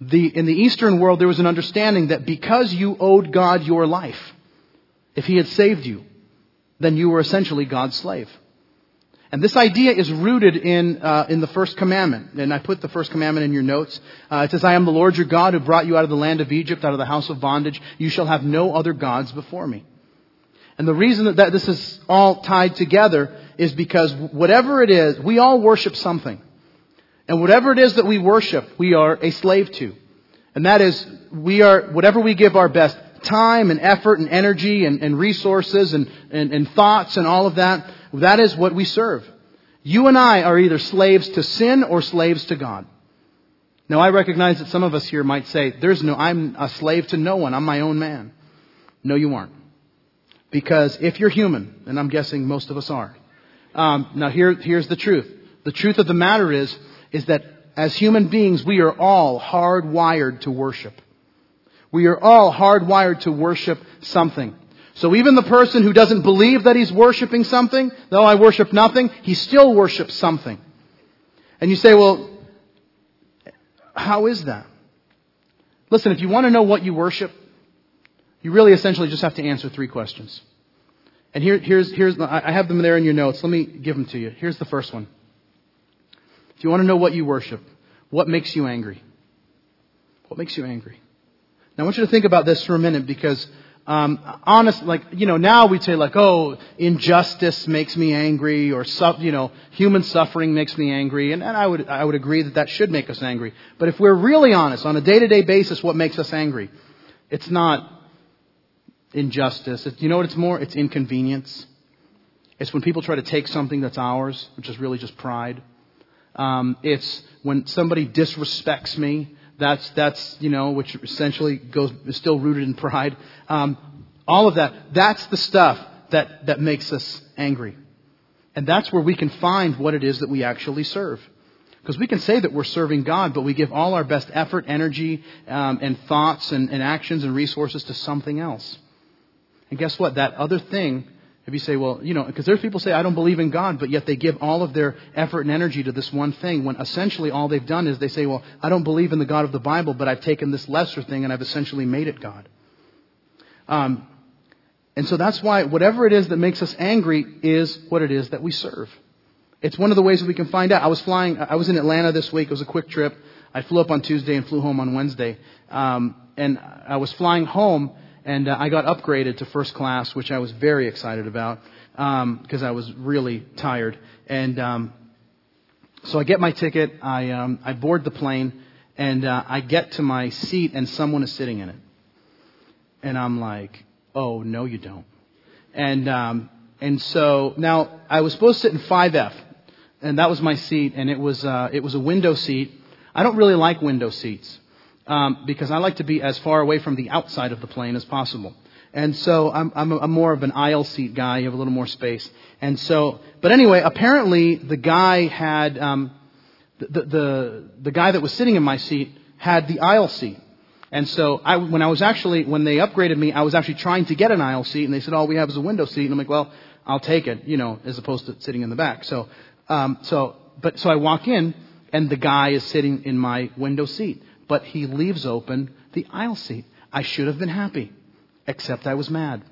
A: The, in the Eastern world, there was an understanding that because you owed God your life, if He had saved you, then you were essentially God's slave. And this idea is rooted in, uh, in the first commandment. And I put the first commandment in your notes. Uh, it says, I am the Lord your God who brought you out of the land of Egypt, out of the house of bondage. You shall have no other gods before me. And the reason that, that this is all tied together is because whatever it is, we all worship something. And whatever it is that we worship, we are a slave to. And that is, we are, whatever we give our best time and effort and energy and, and resources and, and, and thoughts and all of that, that is what we serve. You and I are either slaves to sin or slaves to God. Now I recognize that some of us here might say, there's no, I'm a slave to no one. I'm my own man. No, you aren't. Because if you're human, and I'm guessing most of us are, um, now here, here's the truth. The truth of the matter is, is that as human beings, we are all hardwired to worship. We are all hardwired to worship something. So even the person who doesn't believe that he's worshiping something, though I worship nothing, he still worships something. And you say, well, how is that? Listen, if you want to know what you worship, you really essentially just have to answer three questions. And here, here's, here's, I have them there in your notes. Let me give them to you. Here's the first one. If you want to know what you worship, what makes you angry? What makes you angry? Now I want you to think about this for a minute because, um, honest, like, you know, now we'd say like, oh, injustice makes me angry or, you know, human suffering makes me angry. And, and I would, I would agree that that should make us angry. But if we're really honest, on a day-to-day basis, what makes us angry? It's not injustice. You know what it's more? It's inconvenience. It's when people try to take something that's ours, which is really just pride. Um, it's when somebody disrespects me. That's that's you know which essentially goes is still rooted in pride. Um, all of that. That's the stuff that that makes us angry, and that's where we can find what it is that we actually serve. Because we can say that we're serving God, but we give all our best effort, energy, um, and thoughts and, and actions and resources to something else. And guess what? That other thing, if you say, well, you know, because there's people say, I don't believe in God, but yet they give all of their effort and energy to this one thing, when essentially all they've done is they say, well, I don't believe in the God of the Bible, but I've taken this lesser thing and I've essentially made it God. Um, And so that's why whatever it is that makes us angry is what it is that we serve. It's one of the ways that we can find out. I was flying, I was in Atlanta this week. It was a quick trip. I flew up on Tuesday and flew home on Wednesday. Um, and I was flying home and uh, I got upgraded to first class, which I was very excited about because um, I was really tired. And um, so I get my ticket, I, um, I board the plane, and uh, I get to my seat, and someone is sitting in it. And I'm like, oh, no, you don't. And, um, and so now I was supposed to sit in 5F, and that was my seat, and it was, uh, it was a window seat. I don't really like window seats um, because I like to be as far away from the outside of the plane as possible. And so I'm, I'm, a, I'm more of an aisle seat guy. You have a little more space. And so, but anyway, apparently the guy had, um, the, the, the, guy that was sitting in my seat had the aisle seat. And so I, when I was actually, when they upgraded me, I was actually trying to get an aisle seat, and they said, all we have is a window seat. And I'm like, well, I'll take it, you know, as opposed to sitting in the back. So, um, so, but, so I walk in, and the guy is sitting in my window seat. But he leaves open the aisle seat. I should have been happy, except I was mad.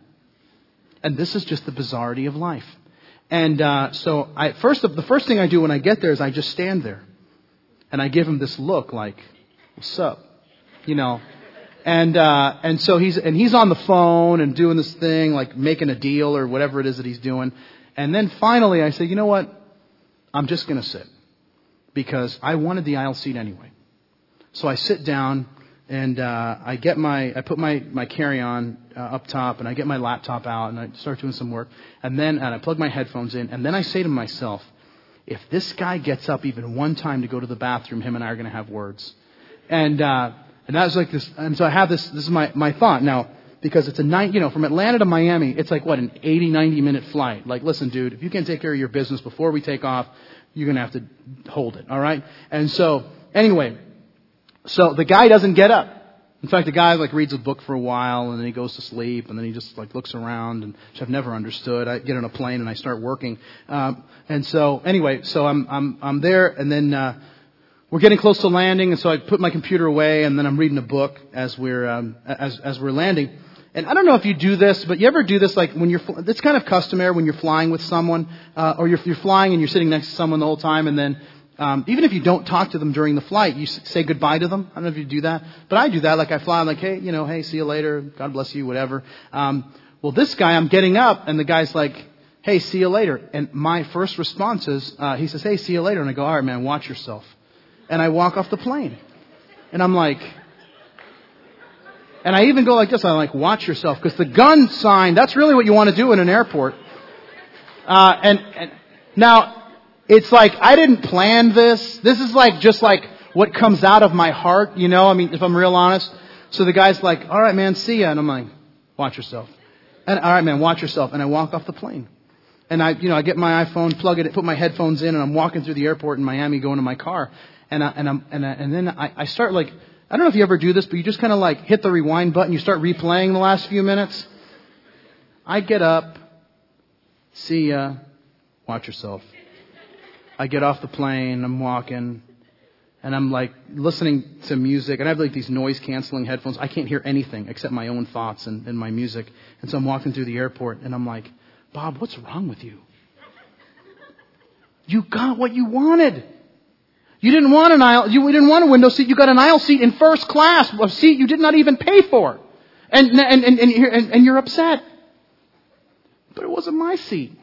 A: And this is just the bizarrety of life. And uh, so, I, first, the first thing I do when I get there is I just stand there, and I give him this look like, "What's up?" you know. And uh, and so he's and he's on the phone and doing this thing like making a deal or whatever it is that he's doing. And then finally I say, you know what? I'm just going to sit because I wanted the aisle seat anyway. So I sit down and uh, I get my I put my my carry on uh, up top and I get my laptop out and I start doing some work and then and I plug my headphones in and then I say to myself, if this guy gets up even one time to go to the bathroom, him and I are going to have words. And uh, and that was like this, and so I have this, this is my, my thought now, because it's a nine, you know, from Atlanta to Miami, it's like what, an 80, 90 minute flight. Like, listen, dude, if you can't take care of your business before we take off, you're gonna have to hold it, alright? And so, anyway, so the guy doesn't get up. In fact, the guy like reads a book for a while and then he goes to sleep and then he just like looks around and which I've never understood. I get on a plane and I start working. Um, and so anyway, so I'm I'm I'm there and then uh, we're getting close to landing, and so I put my computer away, and then I'm reading a book as we're um, as as we're landing. And I don't know if you do this, but you ever do this like when you're, it's kind of customary when you're flying with someone, uh, or you're, you're flying and you're sitting next to someone the whole time, and then um, even if you don't talk to them during the flight, you say goodbye to them. I don't know if you do that, but I do that. Like I fly, I'm like, hey, you know, hey, see you later, God bless you, whatever. Um, well, this guy, I'm getting up, and the guy's like, hey, see you later. And my first response is, uh, he says, hey, see you later, and I go, all right, man, watch yourself and I walk off the plane. And I'm like, and I even go like this. I'm like, watch yourself, because the gun sign, that's really what you want to do in an airport. Uh, and, and now, it's like, I didn't plan this. This is like, just like what comes out of my heart, you know, I mean, if I'm real honest. So the guy's like, alright man, see ya. And I'm like, watch yourself. And alright man, watch yourself. And I walk off the plane. And I, you know, I get my iPhone, plug it, put my headphones in, and I'm walking through the airport in Miami going to my car and I, and I'm, and I, and then I, I start like I don't know if you ever do this, but you just kind of like hit the rewind button. You start replaying the last few minutes. I get up, see ya, watch yourself. I get off the plane, I'm walking, and I'm like listening to music, and I have like these noise canceling headphones. I can't hear anything except my own thoughts and, and my music. And so I'm walking through the airport, and I'm like, Bob, what's wrong with you? You got what you wanted. You didn't want an aisle, you didn't want a window seat, you got an aisle seat in first class, a seat you did not even pay for. And, and, and, and, and you're upset. But it wasn't my seat.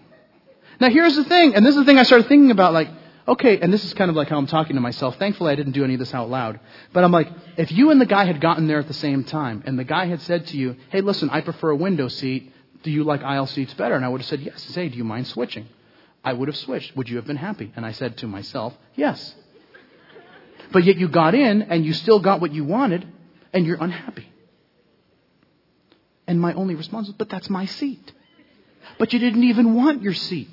A: Now here's the thing, and this is the thing I started thinking about, like, okay, and this is kind of like how I'm talking to myself. Thankfully I didn't do any of this out loud. But I'm like, if you and the guy had gotten there at the same time, and the guy had said to you, hey listen, I prefer a window seat, do you like aisle seats better? And I would have said yes. Say, do you mind switching? I would have switched. Would you have been happy? And I said to myself, yes. But yet you got in and you still got what you wanted and you're unhappy. And my only response was, but that's my seat. But you didn't even want your seat.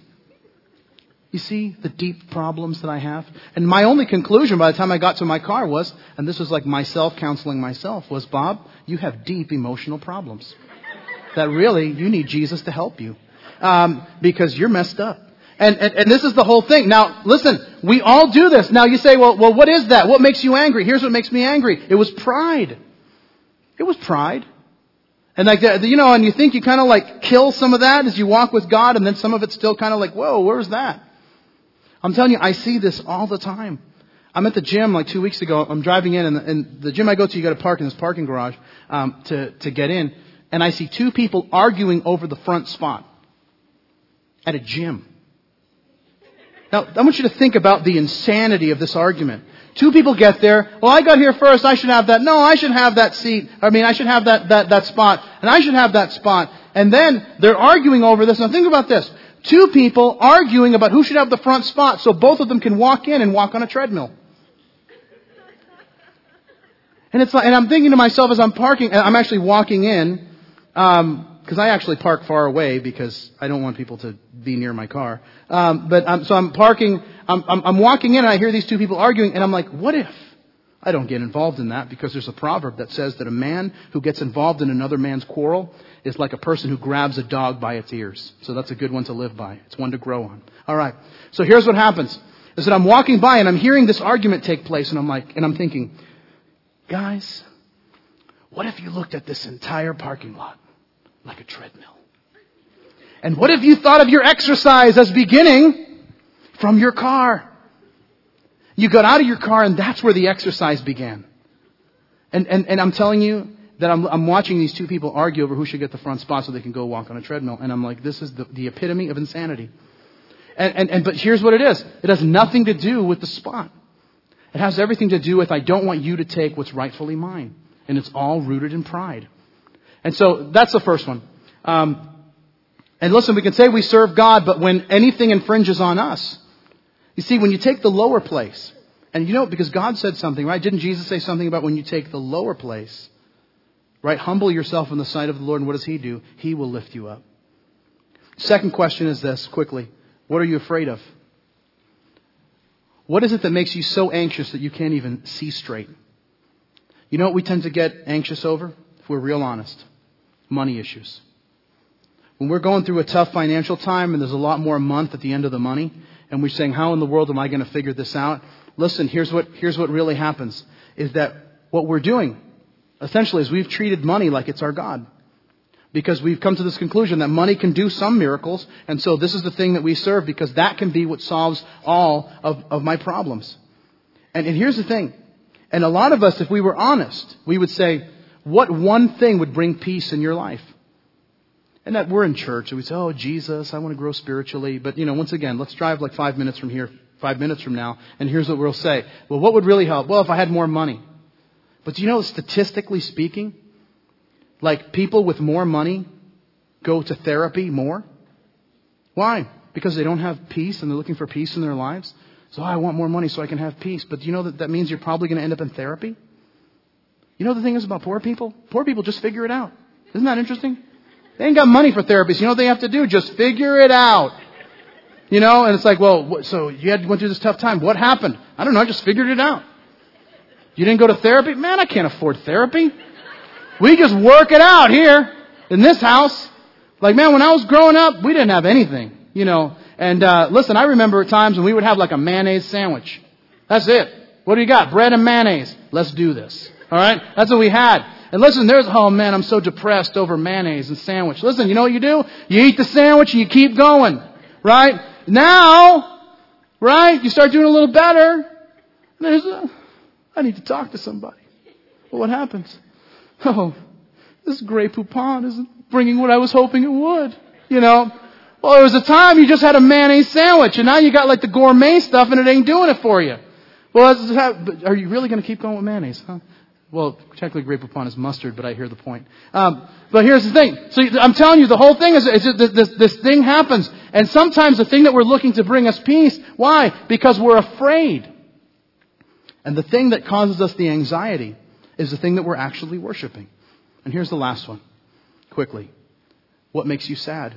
A: You see the deep problems that I have? And my only conclusion by the time I got to my car was, and this was like myself counseling myself, was Bob, you have deep emotional problems. that really, you need Jesus to help you. Um, because you're messed up. And, and, and, this is the whole thing. Now, listen, we all do this. Now you say, well, well, what is that? What makes you angry? Here's what makes me angry. It was pride. It was pride. And like, the, you know, and you think you kind of like kill some of that as you walk with God, and then some of it's still kind of like, whoa, where's that? I'm telling you, I see this all the time. I'm at the gym like two weeks ago. I'm driving in, and the, and the gym I go to, you got to park in this parking garage um, to to get in. And I see two people arguing over the front spot at a gym. Now, I want you to think about the insanity of this argument. Two people get there. Well, I got here first. I should have that. No, I should have that seat. I mean, I should have that, that, that spot. And I should have that spot. And then they're arguing over this. Now think about this. Two people arguing about who should have the front spot so both of them can walk in and walk on a treadmill. And it's like, and I'm thinking to myself as I'm parking, I'm actually walking in, um, because I actually park far away because I don't want people to be near my car. Um, but um, so I'm parking, I'm, I'm, I'm walking in and I hear these two people arguing, and I'm like, what if? I don't get involved in that because there's a proverb that says that a man who gets involved in another man's quarrel is like a person who grabs a dog by its ears. So that's a good one to live by. It's one to grow on. All right. So here's what happens: is that I'm walking by and I'm hearing this argument take place, and I'm like, and I'm thinking, guys, what if you looked at this entire parking lot like a treadmill? And what if you thought of your exercise as beginning from your car? You got out of your car and that's where the exercise began. And, and, and I'm telling you that I'm, I'm watching these two people argue over who should get the front spot so they can go walk on a treadmill. And I'm like, this is the, the epitome of insanity. And, and, and, but here's what it is. It has nothing to do with the spot. It has everything to do with I don't want you to take what's rightfully mine. And it's all rooted in pride. And so that's the first one. Um, and listen, we can say we serve God, but when anything infringes on us, you see, when you take the lower place, and you know, because God said something, right? Didn't Jesus say something about when you take the lower place, right? Humble yourself in the sight of the Lord, and what does He do? He will lift you up. Second question is this, quickly. What are you afraid of? What is it that makes you so anxious that you can't even see straight? You know what we tend to get anxious over? If we're real honest. Money issues. When we're going through a tough financial time and there's a lot more month at the end of the money, and we're saying, how in the world am I going to figure this out? Listen, here's what, here's what really happens is that what we're doing essentially is we've treated money like it's our God. Because we've come to this conclusion that money can do some miracles, and so this is the thing that we serve because that can be what solves all of, of my problems. And, and here's the thing. And a lot of us, if we were honest, we would say, what one thing would bring peace in your life? And that we're in church and we say, oh, Jesus, I want to grow spiritually. But, you know, once again, let's drive like five minutes from here, five minutes from now, and here's what we'll say. Well, what would really help? Well, if I had more money. But do you know, statistically speaking, like people with more money go to therapy more? Why? Because they don't have peace and they're looking for peace in their lives. So oh, I want more money so I can have peace. But do you know that that means you're probably going to end up in therapy? You know the thing is about poor people? Poor people just figure it out. Isn't that interesting? They ain't got money for therapists. You know what they have to do? Just figure it out. You know, and it's like, well, so you had went through this tough time. What happened? I don't know. I just figured it out. You didn't go to therapy? Man, I can't afford therapy. We just work it out here in this house. Like, man, when I was growing up, we didn't have anything, you know. And uh, listen, I remember times when we would have like a mayonnaise sandwich. That's it. What do you got? Bread and mayonnaise. Let's do this. All right? That's what we had. And listen, there's, oh man, I'm so depressed over mayonnaise and sandwich. Listen, you know what you do? You eat the sandwich and you keep going. Right? Now, right? You start doing a little better. There's a, I need to talk to somebody. Well, what happens? Oh, this Grey Poupon isn't bringing what I was hoping it would. You know? Well, there was a time you just had a mayonnaise sandwich and now you got like the gourmet stuff and it ain't doing it for you. Well, are you really going to keep going with mayonnaise, huh? Well, technically Grey Poupon is mustard, but I hear the point. Um, but here's the thing. So I'm telling you, the whole thing is, is this, this thing happens. And sometimes the thing that we're looking to bring us peace, why? Because we're afraid. And the thing that causes us the anxiety is the thing that we're actually worshiping. And here's the last one. Quickly. What makes you sad?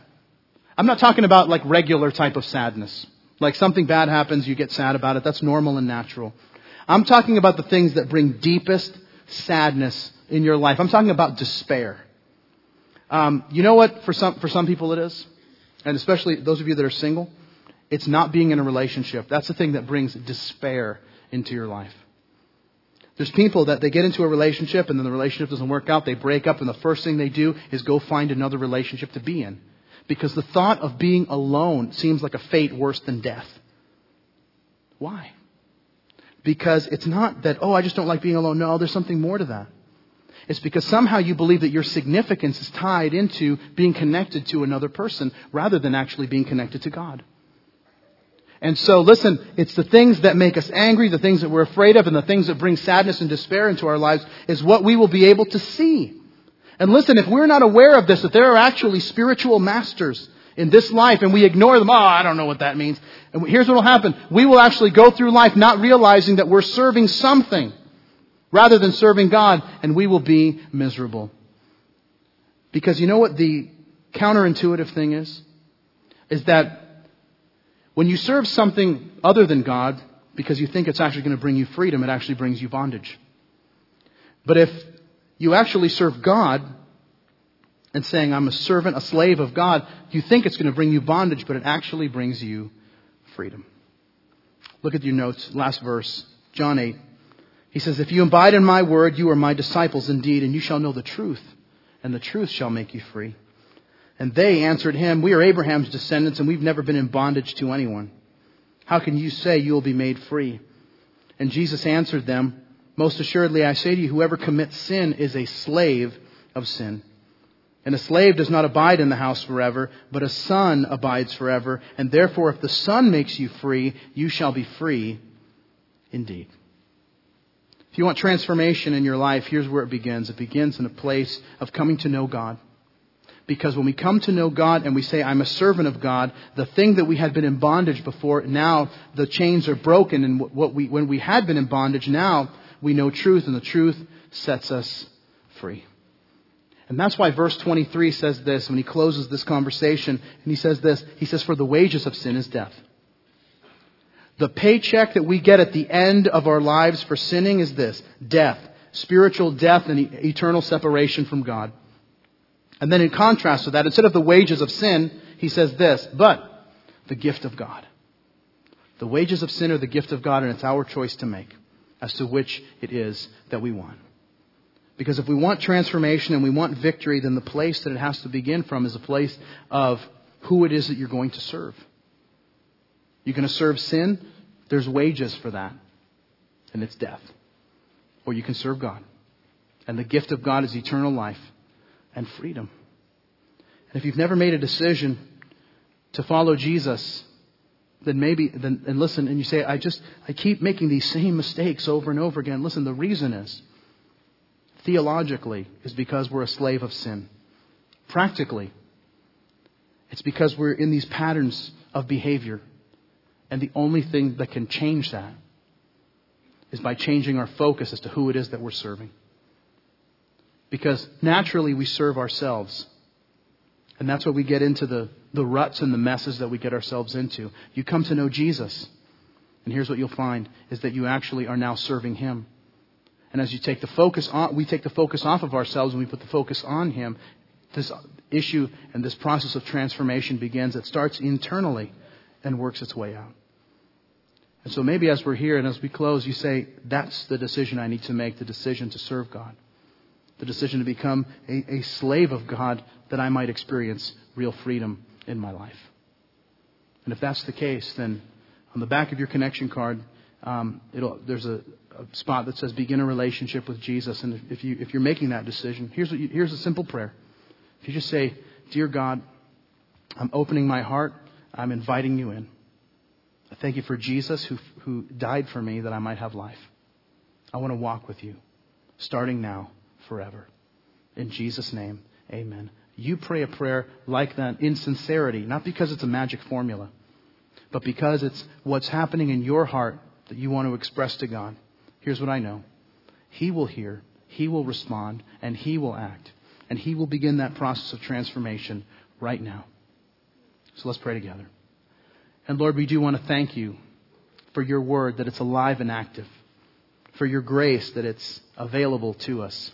A: I'm not talking about like regular type of sadness. Like something bad happens, you get sad about it. That's normal and natural. I'm talking about the things that bring deepest sadness in your life. I'm talking about despair. Um, you know what? For some, for some people it is, and especially those of you that are single, it's not being in a relationship. That's the thing that brings despair into your life. There's people that they get into a relationship and then the relationship doesn't work out, they break up, and the first thing they do is go find another relationship to be in. Because the thought of being alone seems like a fate worse than death. Why? Because it's not that, oh, I just don't like being alone. No, there's something more to that. It's because somehow you believe that your significance is tied into being connected to another person rather than actually being connected to God. And so, listen, it's the things that make us angry, the things that we're afraid of, and the things that bring sadness and despair into our lives is what we will be able to see. And listen, if we're not aware of this, that there are actually spiritual masters in this life and we ignore them, oh, I don't know what that means. And here's what will happen. We will actually go through life not realizing that we're serving something rather than serving God, and we will be miserable. Because you know what the counterintuitive thing is? Is that when you serve something other than God, because you think it's actually going to bring you freedom, it actually brings you bondage. But if you actually serve God and saying, I'm a servant, a slave of God, you think it's going to bring you bondage, but it actually brings you freedom. Look at your notes, last verse, John 8. He says, If you abide in my word, you are my disciples indeed, and you shall know the truth, and the truth shall make you free. And they answered him, We are Abraham's descendants, and we've never been in bondage to anyone. How can you say you will be made free? And Jesus answered them, Most assuredly I say to you, whoever commits sin is a slave of sin. And a slave does not abide in the house forever, but a son abides forever. And therefore, if the son makes you free, you shall be free indeed. If you want transformation in your life, here's where it begins. It begins in a place of coming to know God. Because when we come to know God and we say, I'm a servant of God, the thing that we had been in bondage before, now the chains are broken. And what we, when we had been in bondage, now we know truth, and the truth sets us free. And that's why verse 23 says this when he closes this conversation. And he says this He says, For the wages of sin is death. The paycheck that we get at the end of our lives for sinning is this death, spiritual death and eternal separation from God. And then in contrast to that, instead of the wages of sin, he says this, but the gift of God. The wages of sin are the gift of God, and it's our choice to make as to which it is that we want. Because if we want transformation and we want victory, then the place that it has to begin from is a place of who it is that you're going to serve. You're going to serve sin, there's wages for that, and it's death. Or you can serve God. And the gift of God is eternal life and freedom. And if you've never made a decision to follow Jesus, then maybe, then, and listen, and you say, I just, I keep making these same mistakes over and over again. Listen, the reason is, theologically, is because we're a slave of sin. Practically, it's because we're in these patterns of behavior. And the only thing that can change that is by changing our focus as to who it is that we're serving. Because naturally we serve ourselves. And that's what we get into the, the ruts and the messes that we get ourselves into. You come to know Jesus. And here's what you'll find is that you actually are now serving Him. And as you take the focus on, we take the focus off of ourselves and we put the focus on Him, this issue and this process of transformation begins. It starts internally and works its way out. And so maybe as we're here and as we close, you say, that's the decision I need to make, the decision to serve God the decision to become a, a slave of God that I might experience real freedom in my life. And if that's the case, then on the back of your connection card, um, there's a, a, spot that says begin a relationship with Jesus. And if, you, if you're making that decision, here's, you, here's a simple prayer. If you just say, Dear God, I'm opening my heart, I'm inviting you in. I thank you for Jesus who, who died for me that I might have life. I want to walk with you, starting now forever. In Jesus' name, amen. You pray a prayer like that in sincerity, not because it's a magic formula, but because it's what's happening in your heart that you want to express to God. Here's what I know He will hear, He will respond, and He will act. And He will begin that process of transformation right now. So let's pray together. And Lord, we do want to thank you for your word that it's alive and active, for your grace that it's available to us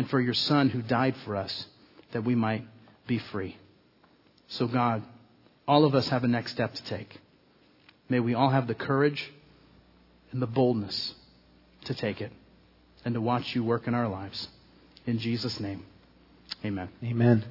A: and for your Son who died for us that we might be free. So, God, all of us have a next step to take. May we all have the courage and the boldness to take it and to watch you work in our lives. In Jesus' name, amen.
B: Amen.